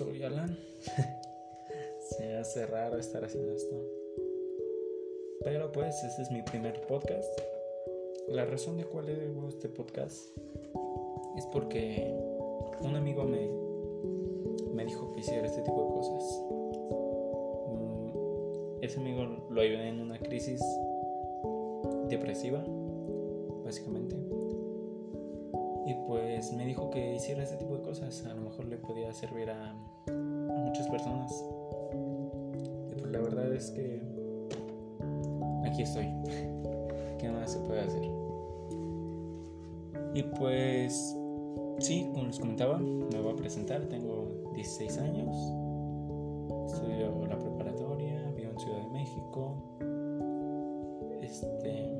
Se me hace raro estar haciendo esto. Pero pues este es mi primer podcast. La razón de cuál hago este podcast es porque un amigo me, me dijo que hiciera este tipo de cosas. Mm, ese amigo lo ayudé en una crisis depresiva, básicamente. Y pues me dijo que hiciera este tipo de cosas. A lo mejor le podía servir a, muchas personas. Y pues la verdad es que aquí estoy. ¿Qué más se puede hacer? Y pues sí, como les comentaba, me voy a presentar. Tengo 16 años. Estudio la preparatoria, vivo en Ciudad de México. Este,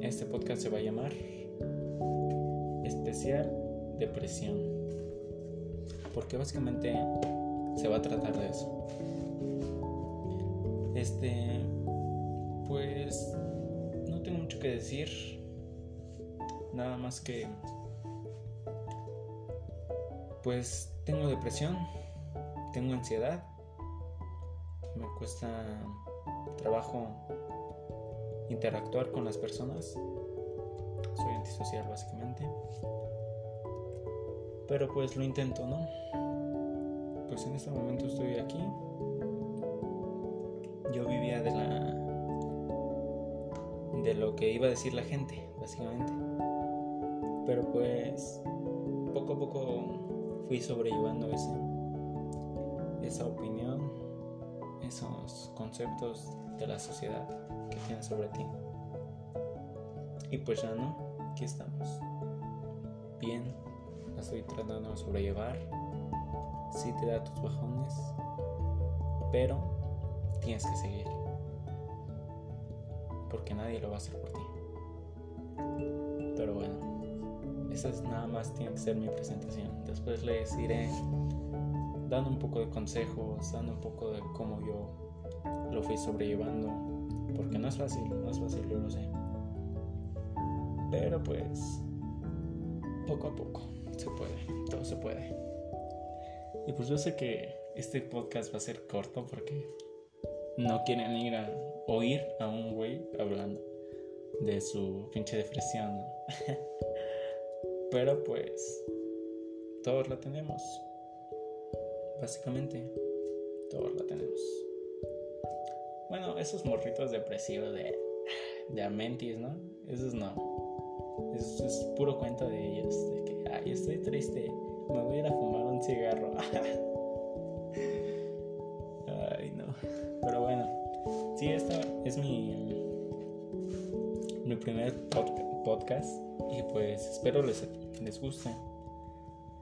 este podcast se va a llamar especial depresión. Porque básicamente se va a tratar de eso. Este, pues no tengo mucho que decir. Nada más que pues tengo depresión, tengo ansiedad, me cuesta trabajo interactuar con las personas, soy antisocial básicamente. Pero pues lo intento, ¿no? Pues en este momento estoy aquí. Yo vivía de la de lo que iba a decir la gente, básicamente. Pero pues poco a poco fui sobrellevando ese esa opinión, esos conceptos de la sociedad que tienen sobre ti. Y pues ya no, aquí estamos. Bien, estoy tratando de sobrellevar. Sí te da tus bajones, pero tienes que seguir. Porque nadie lo va a hacer por ti. Pero bueno, esa es nada más tiene que ser mi presentación. Después les iré dando un poco de consejos, dando un poco de cómo yo lo fui sobrellevando. Porque no es fácil, no es fácil, yo lo sé. Pero pues, poco a poco se puede, todo se puede. Y pues yo sé que este podcast va a ser corto porque no quieren ir a oír a un güey hablando de su pinche depresión. Pero pues todos la tenemos. Básicamente, todos la tenemos. Bueno, esos morritos depresivos de, de Amentis, ¿no? Esos no. Eso es puro cuento de ellos. Estoy triste. Me voy a ir a fumar un cigarro. ay, no. Pero bueno, sí, esta es mi, mi primer podcast. Y pues espero les, les guste.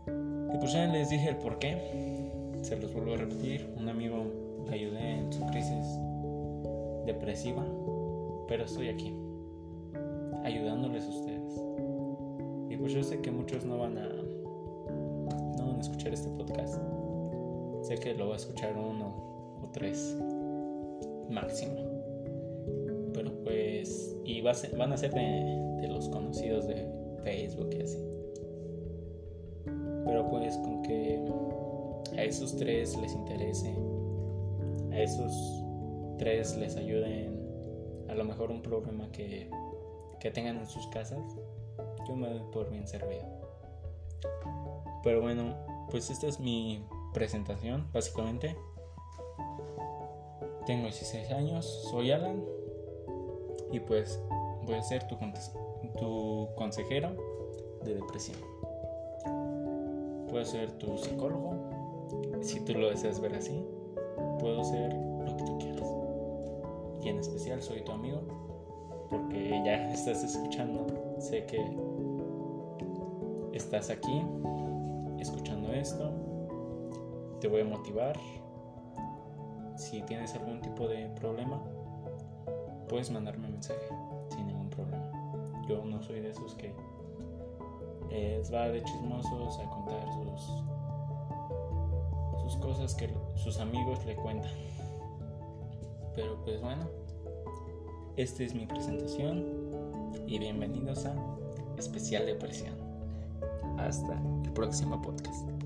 Y pues ya les dije el por qué. Se los vuelvo a repetir. Un amigo le ayudé en su crisis depresiva. Pero estoy aquí. Ayudándoles a ustedes. Pues yo sé que muchos no van a. No van a escuchar este podcast. Sé que lo va a escuchar uno o tres. Máximo. Pero pues. Y van a ser de, de los conocidos de Facebook y así. Pero pues con que a esos tres les interese, a esos tres les ayuden a lo mejor un problema que, que tengan en sus casas, yo me doy por bien servido. Pero bueno, pues esta es mi presentación, básicamente. Tengo 16 años, soy Alan y pues voy a ser tu, tu consejero de depresión. Puedo ser tu psicólogo, si tú lo deseas ver así. Puedo ser lo que tú quieras. Y en especial soy tu amigo, porque ya estás escuchando. Sé que estás aquí, escuchando esto. Te voy a motivar. Si tienes algún tipo de problema, puedes mandarme un mensaje sin ningún problema. Yo no soy de esos que les va de chismosos a contar sus, sus cosas que sus amigos le cuentan. Pero pues bueno, esta es mi presentación y bienvenidos a Especial Depresión. Hasta el próximo podcast.